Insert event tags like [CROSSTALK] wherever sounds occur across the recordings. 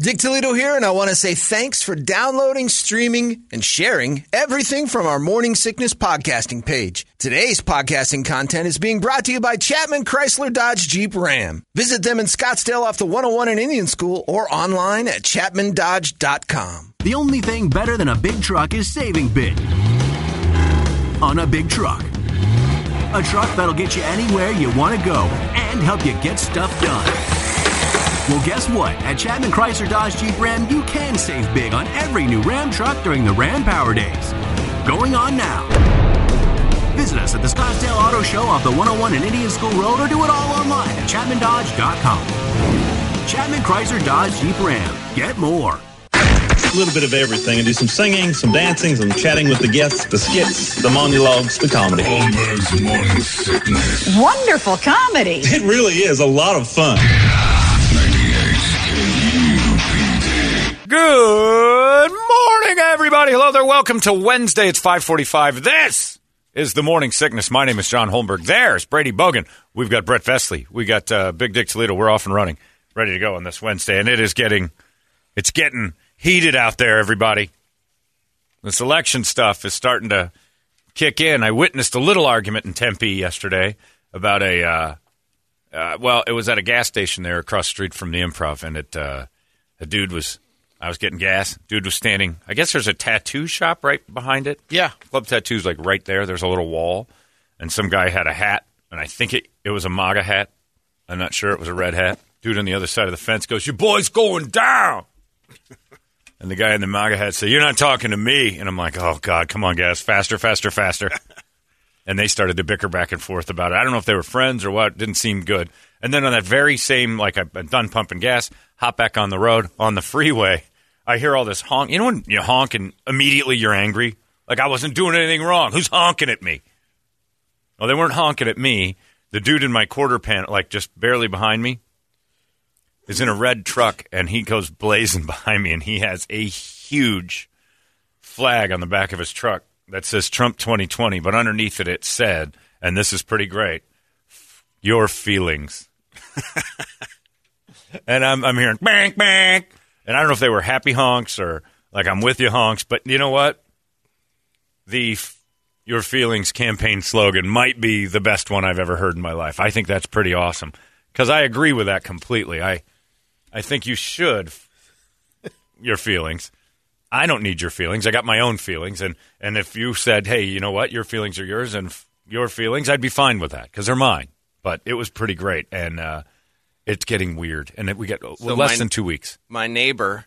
Dick Toledo here, and I want to say thanks for downloading, streaming, and sharing everything from our Morning Sickness podcasting page. Today's podcasting content is being brought to you by Chapman Chrysler Dodge Jeep Ram. Visit them in Scottsdale off the 101 in Indian School or online at chapmandodge.com. The only thing better than a big truck is saving big on a big truck. A truck that'll get you anywhere you want to go and help you get stuff done. Well, guess what? At Chapman Chrysler Dodge Jeep Ram, you can save big on every new Ram truck during the Ram Power Days. Going on now. Visit us at the Scottsdale Auto Show off the 101 and Indian School Road or do it all online at ChapmanDodge.com. Chapman Chrysler Dodge Jeep Ram. Get more. A little bit of everything. and do some singing, some dancing, some chatting with the guests, the skits, the monologues, the comedy. Holmberg's morning sickness. Wonderful comedy. It really is a lot of fun. Good morning, everybody. Hello there. Welcome to Wednesday. It's 545. This is the Morning Sickness. My name is John Holmberg. There's Brady Bogan. We've got Brett Vesley. We got uh, Big Dick Toledo. We're off and running, ready to go on this Wednesday. And it is getting, it's getting heated out there, everybody. This election stuff is starting to kick in. I witnessed a little argument in Tempe yesterday about a, uh, uh, well, it was at a gas station there across the street from the improv, and it, uh, a dude was, I was getting gas. Dude was standing, I guess there's a tattoo shop right behind it. Yeah. Club Tattoo's like right there. There's a little wall, and some guy had a hat, and I think it, it was a MAGA hat. I'm not sure it was a red hat. Dude on the other side of the fence goes, Your boy's going down. [LAUGHS] And the guy in the MAGA hat said, You're not talking to me. And I'm like, Oh, God, come on, guys. Faster, faster, faster. [LAUGHS] and they started to bicker back and forth about it. I don't know if they were friends or what. It didn't seem good. And then on that very same, like I'm done pumping gas, hop back on the road on the freeway. I hear all this honk. You know when you honk and immediately you're angry? Like I wasn't doing anything wrong. Who's honking at me? Well, they weren't honking at me. The dude in my quarter pan, like just barely behind me, is in a red truck and he goes blazing [LAUGHS] behind me and he has a huge flag on the back of his truck that says Trump 2020, but underneath it it said, and this is pretty great, your feelings. [LAUGHS] and I'm I'm hearing bang bang, and I don't know if they were happy honks or like I'm with you honks, but you know what? The your feelings campaign slogan might be the best one I've ever heard in my life. I think that's pretty awesome because I agree with that completely. I I think you should your feelings. I don't need your feelings. I got my own feelings, and and if you said, "Hey, you know what? Your feelings are yours, and f- your feelings," I'd be fine with that because they're mine. But it was pretty great, and uh, it's getting weird, and it, we get well, less my- than two weeks. My neighbor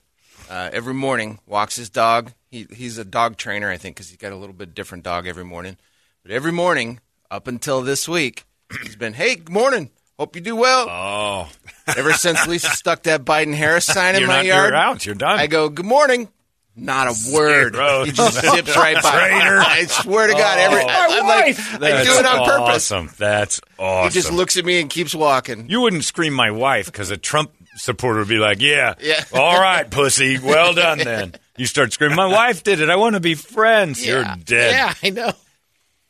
uh, every morning walks his dog. He, he's a dog trainer, I think, because he's got a little bit different dog every morning. But every morning up until this week, he's been, "Hey, good morning. Hope you do well." Oh, Ever since Lisa stuck that Biden Harris sign in you're my not yard, you're out. You're done. I go, "Good morning." Not a word. He just [LAUGHS] zips right by. Traitor. I swear to God, every Oh. I'm like, I That's do it on purpose. Awesome. That's awesome. He just looks at me and keeps walking. You wouldn't scream my wife because a Trump supporter would be like, "Yeah, Yeah. all right, pussy, well done." Then you start screaming, "My wife did it. I want to be friends." You're dead. Yeah, I know.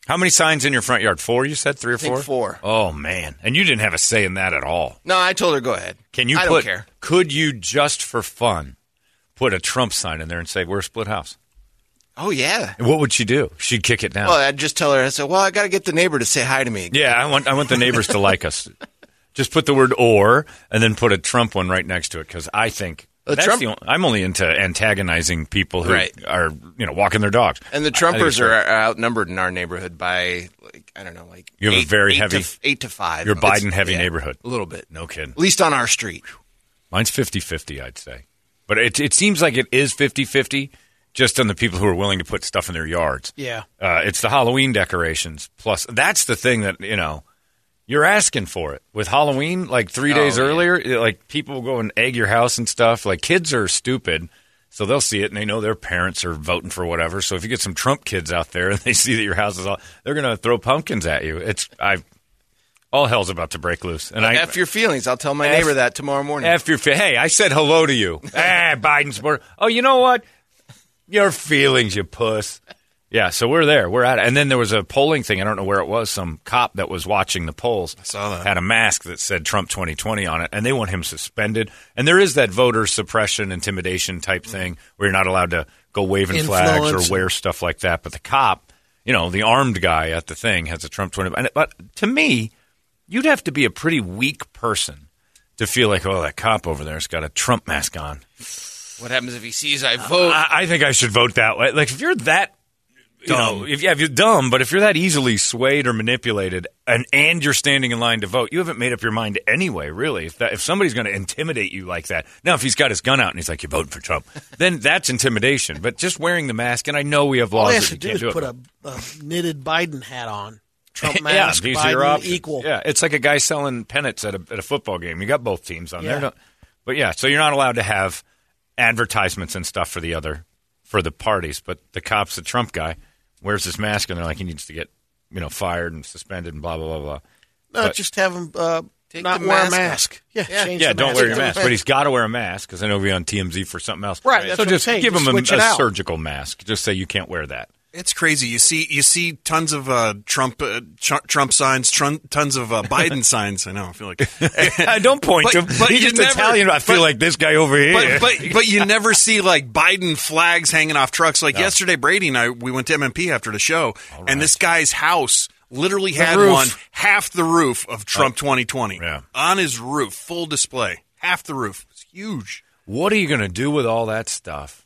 How many signs in your front yard? Four? You said three or think four? four. Oh man! And you didn't have a say in that at all. No, I told her go ahead. Can you I put? don't care. Could you just for fun put a Trump sign in there and say we're a split house? Oh yeah. And what would she do? She'd kick it down. Well, I'd just tell her. I said, "Well, I got to get the neighbor to say hi to me." yeah, I want I want the neighbors to like us. Just put the word "or" and then put a Trump one right next to it because I think The that's Trump- the only, I'm only into antagonizing people who Right. are you know walking their dogs. And the I- I Trumpers are, outnumbered in our neighborhood by like I don't know, like You have a very eight heavy- to, eight to five. Your It's- Biden-heavy yeah, neighborhood. a little bit. No kidding. At least on our street. Mine's 50-50, I'd say. But it, it seems like it is 50-50 just on the people who are willing to put stuff in their yards. Yeah. Uh, it's the Halloween decorations. Plus, that's the thing that, you know, you're asking for it. With Halloween, like three days Oh, earlier, like people will go and egg your house and stuff. Like kids are stupid. So they'll see it and they know their parents are voting for whatever. So if you get some Trump kids out there [LAUGHS] and they see that your house is all, they're going to throw pumpkins at you. It's, I, all hell's about to break loose. And I, F your feelings. I'll tell my F- neighbor that tomorrow morning. F your hey, I said hello to you. [LAUGHS] ah, Biden supporter. Oh, you know what? Your feelings, you puss. Yeah, so we're there. We're at it. And then there was a polling thing. I don't know where it was. Some cop that was watching the polls I saw that. had a mask that said Trump 2020 on it, and they want him suspended. And there is that voter suppression, intimidation type thing where you're not allowed to go waving flags or wear stuff like that. But the cop, you know, the armed guy at the thing has a Trump 20. But to me, you'd have to be a pretty weak person to feel like, oh, that cop over there's got a Trump mask on. What happens if he sees I vote? I, I think I should vote that way. Like if you're that you know, if, yeah, if you're dumb, but if you're that easily swayed or manipulated, and and you're standing in line to vote, you haven't made up your mind anyway. Really, if that, if somebody's going to intimidate you like that, now if he's got his gun out and he's like, "You're voting for Trump," [LAUGHS] then that's intimidation. But just wearing the mask, and I know we have All laws he has that to you do can't is do put it. a, a knitted Biden hat on. Trump [LAUGHS] yeah, mask, these are your options. equal. Yeah, it's like a guy selling pennants at a, at a football game. You got both teams on Yeah. there, but yeah, so you're not allowed to have advertisements and stuff for the other for the parties. But the cops, the Trump guy, wears his mask, and they're like, he needs to get you know fired and suspended and blah blah blah blah. No, But- just have him uh, Take not the wear mask a mask. Yeah, Yeah. Yeah, the don't mask. wear your mask, but he's got to wear a mask because I know he'll be on TMZ for something else. Right, that's So what I'm just give Just him a, a surgical mask. Just say you can't wear that. It's crazy. You see, you see tons of uh, Trump, uh, Tr- Trump signs, tron- tons of uh, Biden [LAUGHS] signs. I know. I feel like, [LAUGHS] I don't point But- to him. but He's you just never- Italian. I feel but- like this guy over here. but, but but you [LAUGHS] never see like Biden flags hanging off trucks. Like yesterday, Brady and I we went to MMP after the show, and this guy's house literally had roof. one half the roof of Trump 2020 Yeah. on his roof, full display, half the roof. It's huge. what are you going to do with all that stuff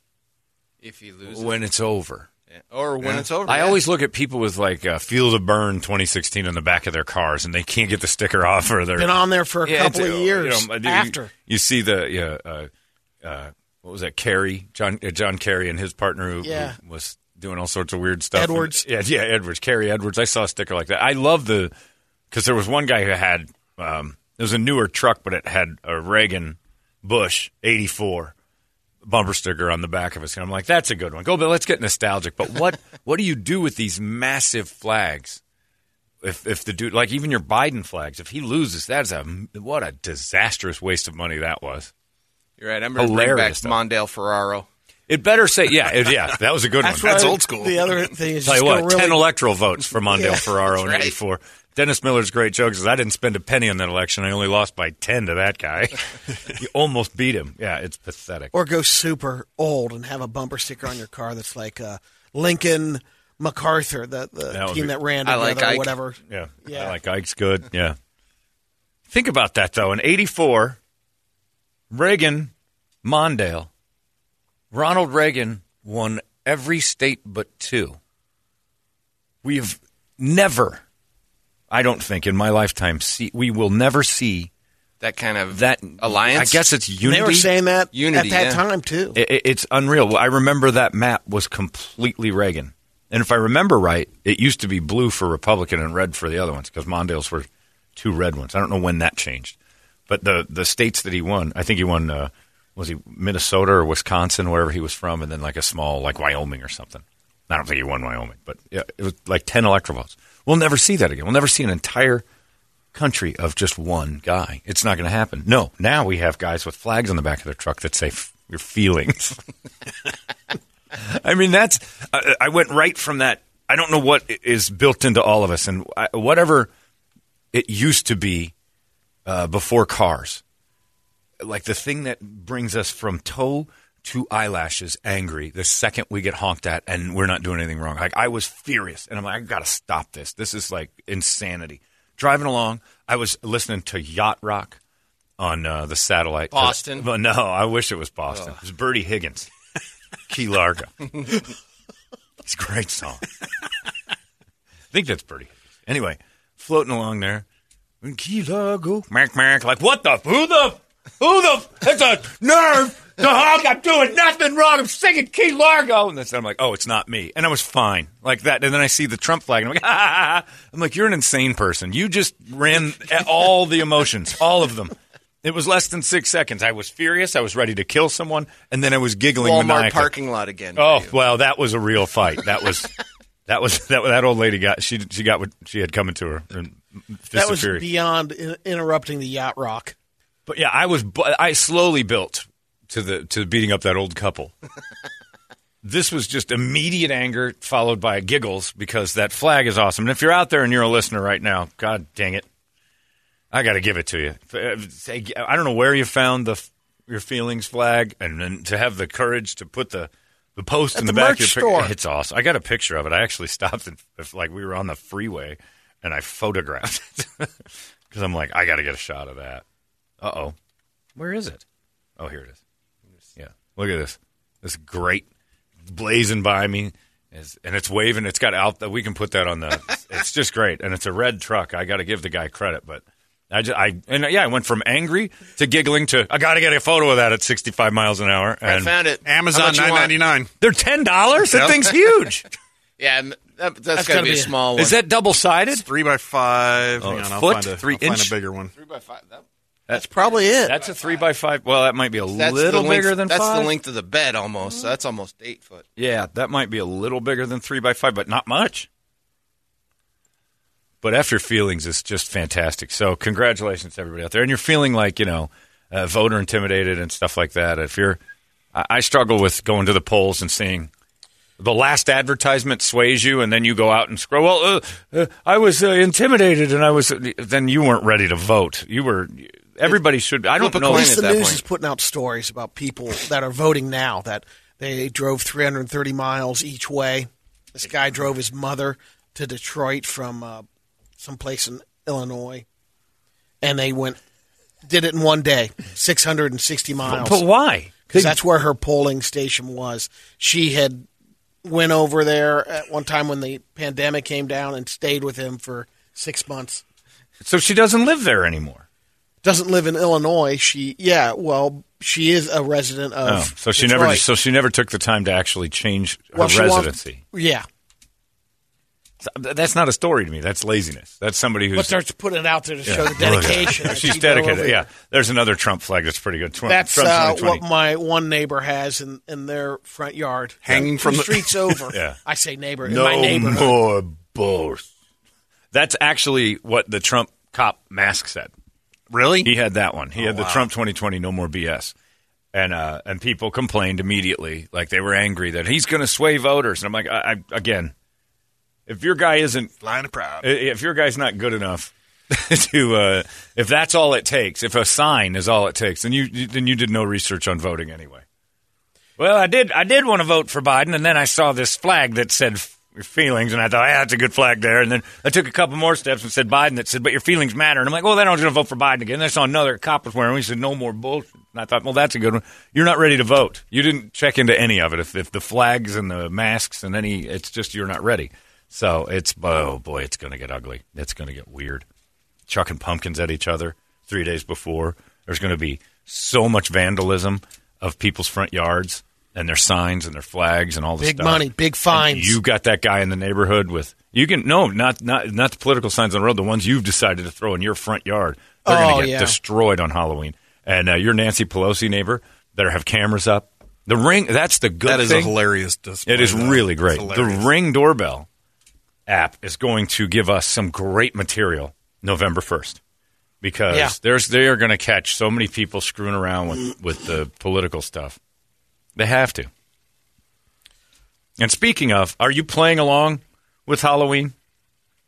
if he loses, when it's over? Or when it's over. I yeah. always look at people with like uh, "Feel the Bern" 2016 on the back of their cars, and they can't get the sticker [LAUGHS] off, or they're Been on there for a Yeah, couple of years you know, after. You, see the yeah, uh, uh, what was that? Kerry, John uh, John Kerry, and his partner who, who was doing all sorts of weird stuff. Edwards. And- yeah, yeah, Edwards, Kerry Edwards. I saw a sticker like that. I love the because there was one guy who had um, it was a newer truck, but it had a Reagan Bush '84 bumper sticker on the back of it. And I'm like, that's a good one. Go, but let's get nostalgic. But what [LAUGHS] what do you do with these massive flags? If if the dude like even your Biden flags, if he loses, that's a what a disastrous waste of money that was. You're right. I'm going to bring back Mondale Ferraro. It better say yeah, it, yeah. That was a good That's one. That's old school. The other thing is Tell just you what, really, ten electoral votes for [LAUGHS] Mondale Yeah. Ferraro in right. '84. Dennis Miller's great joke is I didn't spend a penny on that election. I only lost by ten to that guy. [LAUGHS] you almost beat him. Yeah, it's pathetic. or go super old and have a bumper sticker on your car that's like uh, Lincoln MacArthur, the, the That team be- that ran together like or whatever. Yeah, Yeah. I like Ike's good. Yeah. Think about that though. In '84, Reagan, Mondale, Ronald Reagan won every state but two. We've never, I don't think, in my lifetime, see we will never see That kind of that alliance. I guess it's And unity. They were saying that Unity, at that yeah. time too. It- it- it's unreal. I remember that map was completely Reagan. And if I remember right, it used to be blue for Republican and red for the other ones because Mondale's were two red ones. I don't know when that changed. But the, the states that he won, I think he won, uh, was he Minnesota or Wisconsin, wherever he was from, and then like a small, like Wyoming or something. I don't think he won Wyoming, but yeah, it was like 10 electoral votes. We'll never see that again. We'll never see an entire country of just one guy. It's not going to happen. No, now we have guys with flags on the back of their truck that say your feelings. [LAUGHS] I mean, that's. I, I went right from that. I don't know what is built into all of us, and I, whatever it used to be uh, before cars, like the thing that brings us from toe to eyelashes angry the second we get honked at and we're not doing anything wrong. Like I was furious, and I'm like, I got to stop this. This is like insanity. Driving along, I was listening to yacht rock on uh, the satellite. Boston? But no, I wish it was Boston. It was Bertie Higgins. [LAUGHS] Key Largo. it's a great song. I think that's Bertie. Anyway, floating along there. Key Largo. Mark, Mark. Like, what the? Who the? Who the? It's a nerve to honk. I'm doing nothing wrong. I'm singing Key Largo. And then I'm like, oh, it's not me. And I was fine. Like that. And then I see the Trump flag and I'm like, [LAUGHS] ha, ha, ha. I'm like, you're an insane person. You just ran all the emotions, all of them. It was less than six seconds. I was furious. I was ready to kill someone, and then I was giggling. Walmart maniacally. parking lot again. Oh well, that was a real fight. That was [LAUGHS] that was that that old lady got she she got what she had coming to her. And that was fury. beyond in, interrupting the yacht rock. But yeah, I was bu- I slowly built to the to beating up that old couple. [LAUGHS] this was just immediate anger followed by giggles because that flag is awesome. And if you're out there and you're a listener right now, God dang it, I got to give it to you. I don't know where you found the your feelings flag, and then to have the courage to put the the post At in the, the back of your pic- store. It's awesome. I got a picture of it. I actually stopped and like we were on the freeway, and I photographed [LAUGHS] it because I'm like, I got to get a shot of that. Uh oh, where is it? Oh, here it is. Yeah, look at this. This great blazing by me, It's- and it's waving. It's got out that we can put that on the. it's just great, and it's a red truck. I got to give the guy credit, but I just I and yeah, I went from angry to giggling to I got to get a photo of that at 65 miles an hour. I found it. Amazon much you nine want? ninety nine. they're ten dollars. That Yep. thing's huge. [LAUGHS] Yeah, that, that's, That's got to gotta be a be a- small one. Is that double sided? Three by five. Oh, Hang it's on, I'll foot? find a, Three I'll find a bigger one. three by five? That, That's probably it. That's a three by five. Well, that might be a that's little the length, bigger than That's five. the length of the bed almost. So that's almost eight foot. Yeah, that might be a little bigger than three by five, but not much. But after feelings is just fantastic. So congratulations to everybody out there. And you're feeling like, you know, uh, voter intimidated and stuff like that. If you're, I, I struggle with going to the polls and seeing the last advertisement sways you and then you go out and scroll. Well, uh, uh, I was uh, intimidated and I was, then you weren't ready to vote. You were, everybody should, I don't know. At least the that news point. is putting out stories about people that are voting now that they drove 330 miles each way. This guy drove his mother to Detroit from uh, someplace in Illinois, and they went did it in one day, 660 miles. But why? because that's where her polling station was. She had went over there at one time when the pandemic came down and stayed with him for six months. So she doesn't live there anymore. Doesn't live in Illinois. She yeah, well, she is a resident of. Oh, so she Detroit. never so she never took the time to actually change her Well, she wants- residency. yeah, That's not a story to me. That's laziness. That's somebody who starts putting it out there to show the [LAUGHS] Yeah. Look at dedication. her. that [LAUGHS] She's dedicated. Yeah, there's another Trump flag that's pretty good. Trump, That's uh, what my one neighbor has in, in their front yard, Hanging from the- streets [LAUGHS] over. Yeah. I say neighbor. in no my neighborhood. more bullshit. That's actually what the Trump cop mask said. Really? He had that one. He Oh, had the wow. Trump 2020 no more BS. And uh, and people complained immediately, like they were angry that he's going to sway voters. And I'm like, I, I, again, if your guy isn't Flying proud. if your guy's not good enough [LAUGHS] to uh, if that's all it takes if a sign is all it takes then you then you did no research on voting anyway well i did i did want to vote for biden and then i saw this flag that said your feelings and i thought yeah that's a good flag there. And then i took a couple more steps and said biden that said but your feelings matter. And i'm like well then i was going to vote for biden again. Then i saw another cop was wearing he said no more bullshit. And i thought well that's a good one. You're not ready to vote. You didn't check into any of it. If, if the flags and the masks and any it's just you're not ready. So it's oh boy it's going to get ugly. It's going to get weird. Chucking pumpkins at each other three days before. There's going to be so much vandalism of people's front yards and their signs and their flags and all the Big stuff. money, big fines. And you got that guy in the neighborhood with you can no not not not the political signs on the road. The ones you've decided to throw in your front yard. They're Oh, going to get yeah. destroyed on Halloween. And uh, your Nancy Pelosi neighbor better have cameras up. The ring. That's the good that is thing. a hilarious display. It is though. really great. The. Ring doorbell app is going to give us some great material November 1st because Yeah. there's they are going to catch so many people screwing around with, with the political stuff. They have to. And speaking of, are you playing along with Halloween?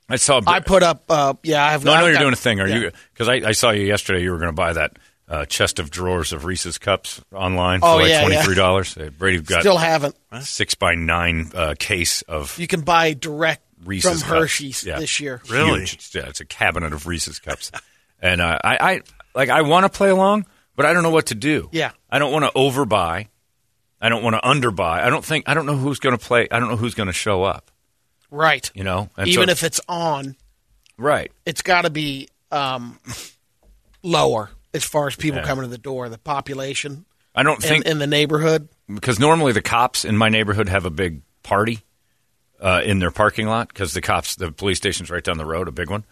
I saw. I put up. Uh, yeah, I have. no, I know you're got- doing a thing. Are yeah. you? Because I, I saw you yesterday. You were going to buy that uh, chest of drawers of Reese's cups online for Oh, like yeah, yeah. twenty three dollars. Brady got Still haven't. six by nine uh, case of You can buy direct Reese's from. Hershey's Yeah. this year. Really? Huge. It's, yeah, it's a cabinet of Reese's cups, and uh, I, I like I want to play along, but I don't know what to do. Yeah. I don't want to overbuy. I don't want to underbuy. I don't think I don't know who's going to play. I don't know who's going to show up. Right. You know, And Even so- if it's on, right. it's got to be um, lower as far as people Yeah. coming to the door. The population I don't in, think in the neighborhood. because normally the cops in my neighborhood have a big party uh, in their parking lot because the cops, the police station's right down the road, a big one,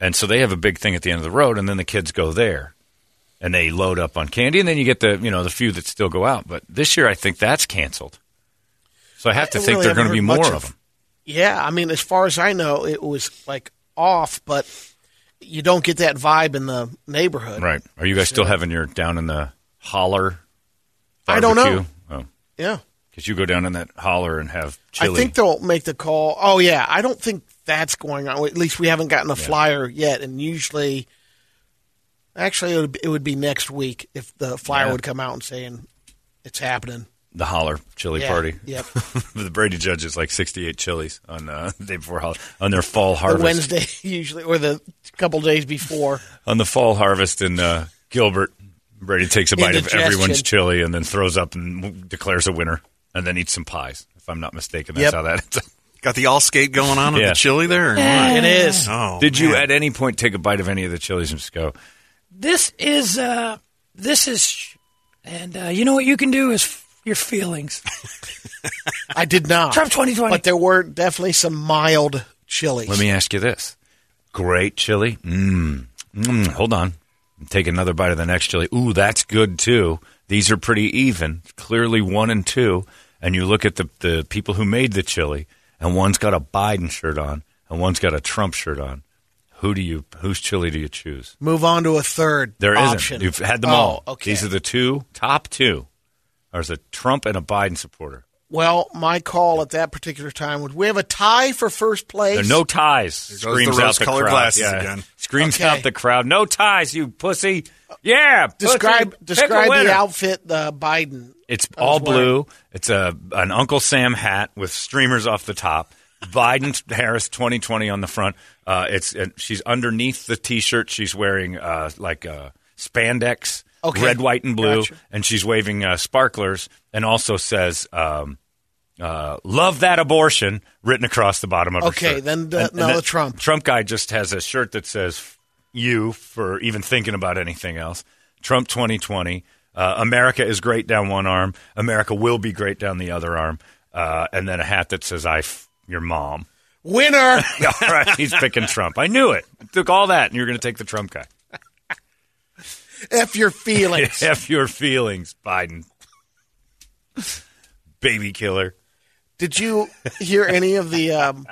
and so they have a big thing at the end of the road, and then the kids go there and they load up on candy, and then you get the you know the few that still go out. But this year, I think that's canceled. So I have to I think really there are going to be more of of- them. Yeah, I mean, as far as I know, it was like off, but you don't get that vibe in the neighborhood. Right? Are you guys still having your down in the holler? I don't know. Oh, Yeah. Because you go down in that holler and have chili. I think they'll make the call. Oh yeah, I don't think that's going on. At least we haven't gotten a flyer yet. And usually, actually, it would be, it would be next week if the flyer Yeah. would come out and saying it's happening. the holler chili Yeah, party. yep. [LAUGHS] the Brady Judge is like 68 chilies on uh, [LAUGHS] the day before holler, on their fall The harvest. Wednesday [LAUGHS] usually, or the couple days before. on the fall harvest in uh, Gilbert. Brady takes a bite of everyone's chili and then throws up and declares a winner, and then eats some pies. If I'm not mistaken, that's Yep. how that. Got the all skate going on with Yeah. the chili there? Or? It is. Oh, Did you at any point take a bite of any of the chilies and just go, This is uh, this is, sh- and uh, you know what you can do is f- your feelings. [LAUGHS] I did not. Trump 2020. But there were definitely some mild chilies. Let me ask you this: great chili. Mmm. Mm, hold on. Take another bite of the next chili. Ooh, that's good too. These are pretty even. Clearly one and two. And you look at the the people who made the chili, and one's got a Biden shirt on, and one's got a Trump shirt on. Who do you? Whose chili do you choose? Move on to a third There option. not You've had them Oh, all. Okay. These are the two top two. There's a Trump and a Biden supporter. well, my call at that particular time would we have a tie for first place. There are no ties. goes Screams the out the rose-colored crowd. glasses Yeah. again. Screams Okay. out the crowd. No ties, you pussy. Yeah. describe Pick a describe the outfit the Biden. It's all was wearing. blue. It's a an Uncle Sam hat with streamers off the top. Biden Harris 2020 on the front. Uh, it's uh, she's underneath the t-shirt. She's wearing uh, like uh, spandex, Okay. red, white, and blue, Gotcha. and she's waving uh, sparklers, and also says. Um, uh, love that abortion written across the bottom of her Okay, then the- And- and no, that the Trump. Trump guy just has a shirt that says "you" for even thinking about anything else. Trump 2020. Uh, America is great down one arm. America will be great down the other arm. Uh, and then a hat that says "I f- your mom." Winner. [LAUGHS] all right, he's picking Trump. I knew it. Took all that, and you're going to take the Trump guy. [LAUGHS] F your feelings. [LAUGHS] F your feelings, Biden. Baby killer. Did you hear any of the um,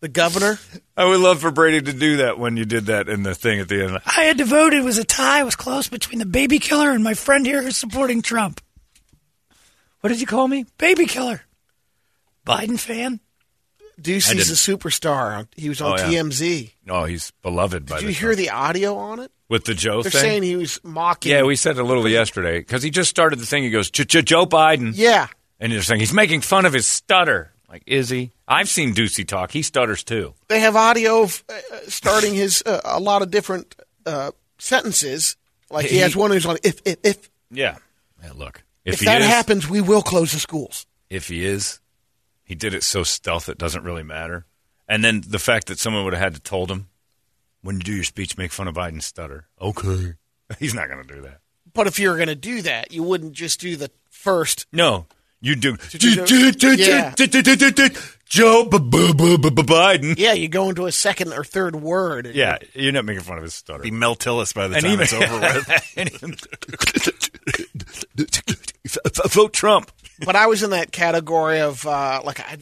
the governor? I would love for Brady to do that when you did that in the thing at the end. I had to vote. It was a tie. It was close between the baby killer and my friend here who's supporting Trump. What did you call me? Baby killer. Biden fan? Ducey's a superstar. He was on Oh, yeah. TMZ. Oh, he's beloved by Did the you hear Trump- the audio on it? with the Joe thing? They're thing. saying he was mocking. yeah, we said a little yesterday because he just started the thing. He goes, "J- J- Joe Biden. Yeah. And they're saying he's making fun of his stutter. Like, is he? I've seen Ducey talk. He stutters too. They have audio of uh, starting his uh, a lot of different uh, sentences. Like he, He- has one who's on if if if, Yeah. Yeah, look. if, he that is, happens, we will close the schools. if he is, he did it so stealth it doesn't really matter. And then the fact that someone would have had to told him, when you do your speech, make fun of Biden's stutter. Okay. [LAUGHS] He's not going to do that. But if you're going to do that, you wouldn't just do the first. No, you do. Yeah. Joe Biden. Yeah, you go into a second or third word. Yeah, you're not making fun of his stutter. Be Mel Tillis by the And time even- it's over [LAUGHS] with. [LAUGHS] vote Trump. But I was in that category of uh, like I,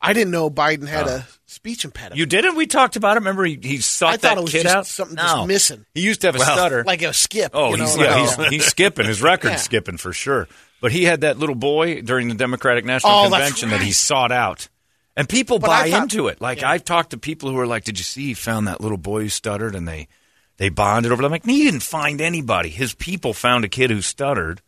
I didn't know Biden had a speech impediment. You didn't? We talked about it. Remember, he, he sought I that thought it was kid just out. something no. just missing. He used to have a stutter. like a skip. oh, you know, he's, like, yeah, oh. he's, he's skipping. His record's Yeah. skipping for sure. But he had that little boy during the Democratic National Oh, that's Convention that he sought out. And people But buy thought- into it. Like Yeah. I've talked to people who are like, "Did you see he found that little boy who stuttered?" And they they bonded over. it. I'm like, he didn't find anybody. His people found a kid who stuttered,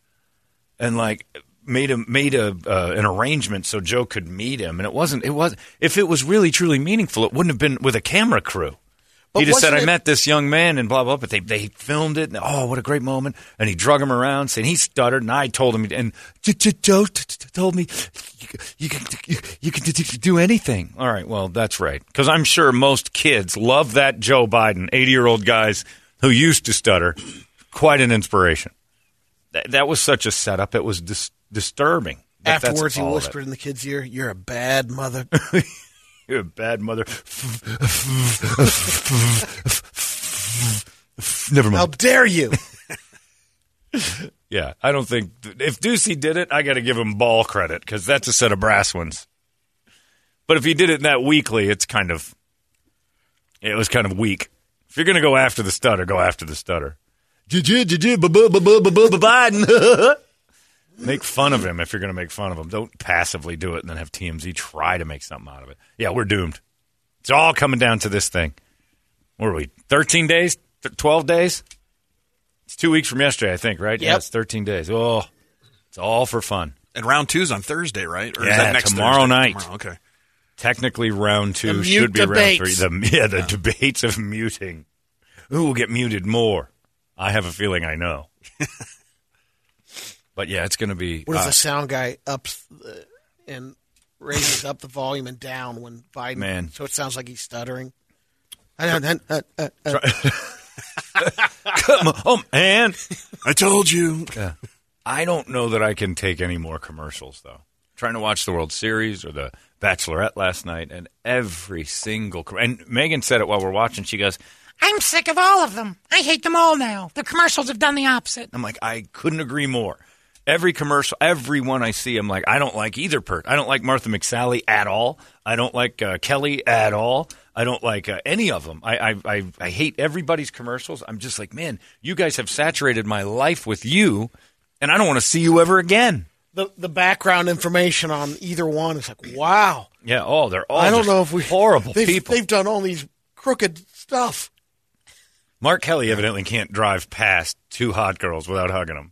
and like made a made a uh, an arrangement so Joe could meet him. And it wasn't. It was if it was really truly meaningful, it wouldn't have been with a camera crew. But he just said, "I it- met this young man," and blah blah. But they they filmed it. And, oh, what a great moment! And he drug him around, saying he stuttered, and I told him, and Joe told me, "You can you, can do anything." All right, well that's right, because I'm sure most kids love that Joe Biden, 80 year old guys who used to stutter. Quite an inspiration. That, that was such a setup. It was dis- disturbing. But Afterwards, he all of it. whispered in the kid's ear, "You're a bad mother." [LAUGHS] You're a bad mother. Never mind. How dare you? [LAUGHS] Yeah, I don't think if Ducey did it, I got to give him ball credit because that's a set of brass ones. But if he did it in that weekly, it's kind of it was kind of weak. If you're going to go after the stutter, go after the stutter. Biden. [LAUGHS] Make fun of him if you're going to make fun of him. Don't passively do it and then have TMZ try to make something out of it. Yeah, we're doomed. It's all coming down to this thing. What are we? 13 days? Th- 12 days? It's two weeks from yesterday, I think, right? Yeah, it's 13 days. Oh, it's all for fun. And round two's on Thursday, right? Or Yeah, is that next tomorrow Thursday? night. Tomorrow, okay. Technically, round two should be round three. The, yeah, the debates of muting. Who will get muted more? I have a feeling I know. [LAUGHS] but yeah, it's going to be. What if uh, the sound guy ups the, and raises up the volume and down when Biden? Man. so it sounds like he's stuttering. Uh, uh, uh, uh, uh. come on, man. I told you. I don't know that I can take any more commercials though. Trying to watch the World Series or the Bachelorette last night, and every single and Megan said it while we're watching. She goes, I'm sick of all of them. I hate them all now. The commercials have done the opposite. I'm like, I couldn't agree more. Every commercial, every one I see, I'm like, I don't like either part. I don't like Martha McSally at all. I don't like uh, Kelly at all. I don't like uh, any of them. I, I, I, I hate everybody's commercials. I'm just like, man, you guys have saturated my life with you, and I don't want to see you ever again. the the background information on either one is like, wow. Yeah, oh, they're all I don't know if we horrible they've, people. They've done all these crooked stuff. Mark Kelly evidently can't drive past two hot girls without hugging them.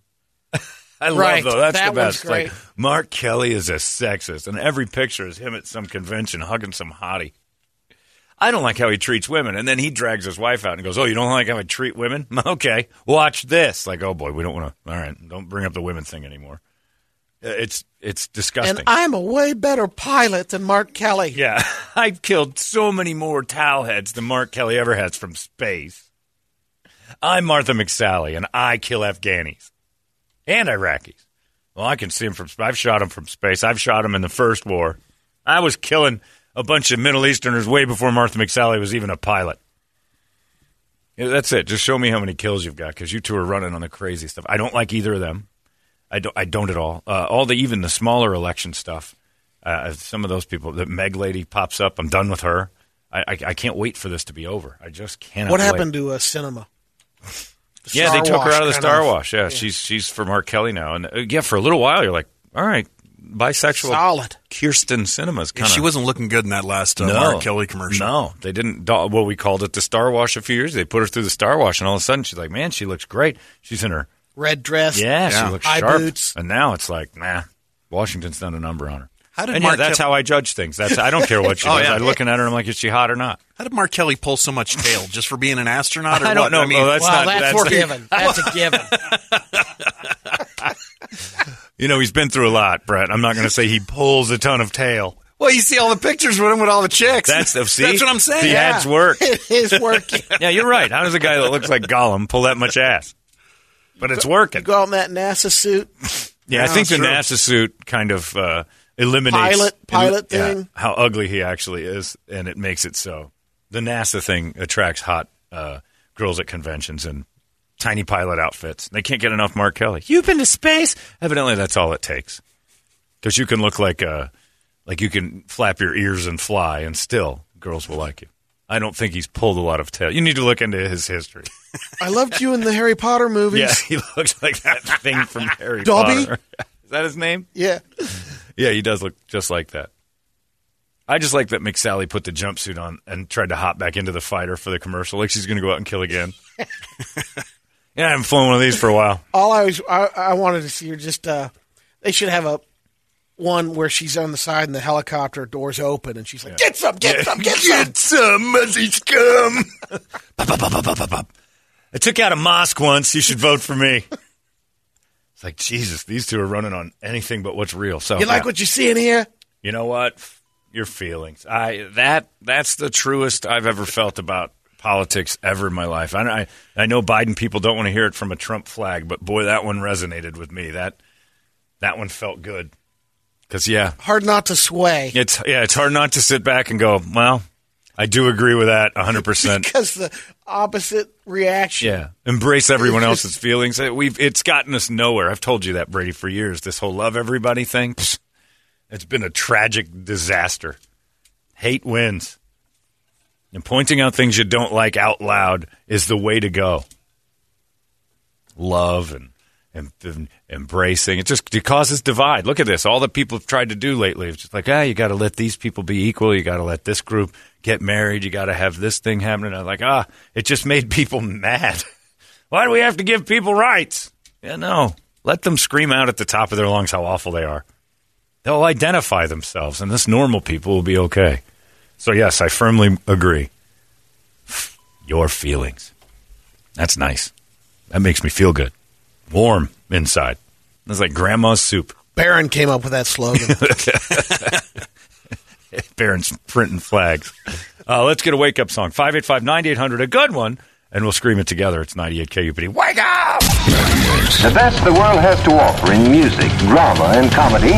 [LAUGHS] I Right. love though. That's That the best. Like. Mark Kelly is a sexist, and every picture is him at some convention hugging some hottie. I don't like how he treats women, and then he drags his wife out and goes, "Oh, you don't like how I treat women? [LAUGHS] Okay, watch this." Like, oh boy, we don't want to. All right, don't bring up the women thing anymore. Uh, It's it's disgusting. And I'm a way better pilot than Mark Kelly. Yeah, [LAUGHS] I've killed so many more towel heads than Mark Kelly ever has from space. I'm Martha McSally, and I kill Afghanis and Iraqis. Well, I can see them from. sp- I've shot them from space. I've shot them in the first war. I was killing a bunch of Middle Easterners way before Martha McSally was even a pilot. That's it. Just show me how many kills you've got, because you two are running on the crazy stuff. I don't like either of them. I don't. I don't at all. Uh, all the even the smaller election stuff. Uh, some of those people, the Meg lady pops up. I'm done with her. I, I, I can't wait for this to be over. I just cannot. What wait. happened to uh, Sinema? The Yeah, they Star took her out of the kind Star Wash. Yeah, she's she's for Mark Kelly now, and uh, yeah, for a little while you're like, all right, bisexual. Solid. Kyrsten Sinema's Yeah, kind of. she wasn't looking good in that last uh, Mark Kelly commercial. No, they didn't. do- Well, we called it the Star Wash a few years. They put her through the Star Wash, and all of a sudden she's like, man, she looks great. She's in her Red dress. yeah, Yeah. she looks High sharp. boots. And now it's like, nah, Washington's done a number on her. How did and Mark yeah, that's Kelly- how I judge things. That's I don't care what [LAUGHS] she Oh, does. yeah. I'm looking at her and I'm like, is she hot or not? How did Mark Kelly pull so much tail just for being an astronaut? Or I don't what? know. I mean, Well, that's well, not- that's, that's- forgiven. That's a given. [LAUGHS] [LAUGHS] You know, he's been through a lot, Brett. I'm not going to say he pulls a ton of tail. well, you see all the pictures with him with all the chicks. That's the see. That's what I'm saying. The ads work. it is working. Yeah, you're right. How does a guy that looks like Gollum pull that much ass? But it's working. Go out in that NASA suit. Yeah, I think the true. NASA suit kind of uh, eliminates Pilot- pilot yeah, thing. how ugly he actually is, and it makes it so. The NASA thing attracts hot uh, girls at conventions and tiny pilot outfits. They can't get enough Mark Kelly. You've been to space. Evidently, that's all it takes. Because you can look like uh, like you can flap your ears and fly, and still girls will like you. I don't think he's pulled a lot of tail. You need to look into his history. I loved you in the Harry Potter movies. [LAUGHS] Yeah, he looks like that thing from Harry Dobby? Potter. [LAUGHS] Is that his name? Yeah. Yeah, he does look just like that. I just like that McSally put the jumpsuit on and tried to hop back into the fighter for the commercial, like she's going to go out and kill again. [LAUGHS] [LAUGHS] yeah, I haven't flown one of these for a while. All I was, I, I wanted to see her just. Uh, they should have a one where she's on the side and the helicopter doors open and she's like, "Get some, get some, get some." get some, muzzy scum. Bop, bop, bop. I took out a mosque once. You should vote for me. [LAUGHS] It's like Jesus. These two are running on anything but what's real. So You like yeah. what you see in here? You know what? Your feelings. I that that's the truest I've ever felt about politics ever in my life. I I, I know Biden people don't want to hear it from a Trump flag, but boy, that one resonated with me. That that one felt good. Cuz yeah, Hard not to sway it's yeah, it's hard not to sit back and go, well, I do agree with that 100%. [LAUGHS] because the opposite reaction. Yeah, embrace everyone [LAUGHS] else's feelings. Uh, We've it's gotten us nowhere. I've told you that Brady for years. This whole love everybody thing, pfft, it's been a tragic disaster. Hate wins, and pointing out things you don't like out loud is the way to go. Love and and, and embracing. It just it causes divide. Look at this. All that people have tried to do lately. It's just like, ah, you got to let these people be equal. You got to let this group get married. You got to have this thing happening. I'm like, ah, it just made [LAUGHS] people mad. Why do we have to give people rights? Yeah, no. Let them scream out at the top of their lungs how awful they are. They'll identify themselves, and this normal people will be okay. So, yes, I firmly agree. Your feelings. That's nice. That makes me feel good. Warm inside. It's like grandma's soup. Barron came up with that slogan. [LAUGHS] Barron's printing flags. Uh, let's get a wake up song. 585 9800, a good one, and we'll scream it together. It's 98 KUPD. Wake up! The best the world has to offer in music, drama, and comedy.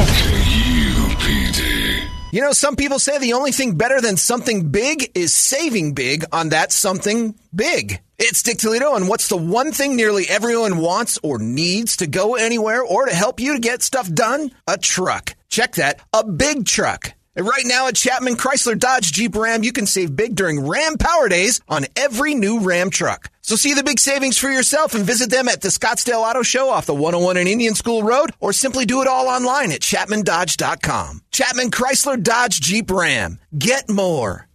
KUPD. You know, some people say the only thing better than something big is saving big on that something big. It's Dick Toledo, and what's the one thing nearly everyone wants or needs to go anywhere or to help you to get stuff done? A truck. Check that, a big truck. And right now at Chapman Chrysler Dodge Jeep Ram, you can save big during Ram Power Days on every new Ram truck. So see the big savings for yourself and visit them at the Scottsdale Auto Show off the 101 and Indian School Road or simply do it all online at chapmandodge.com. Chapman Chrysler Dodge Jeep Ram. Get more.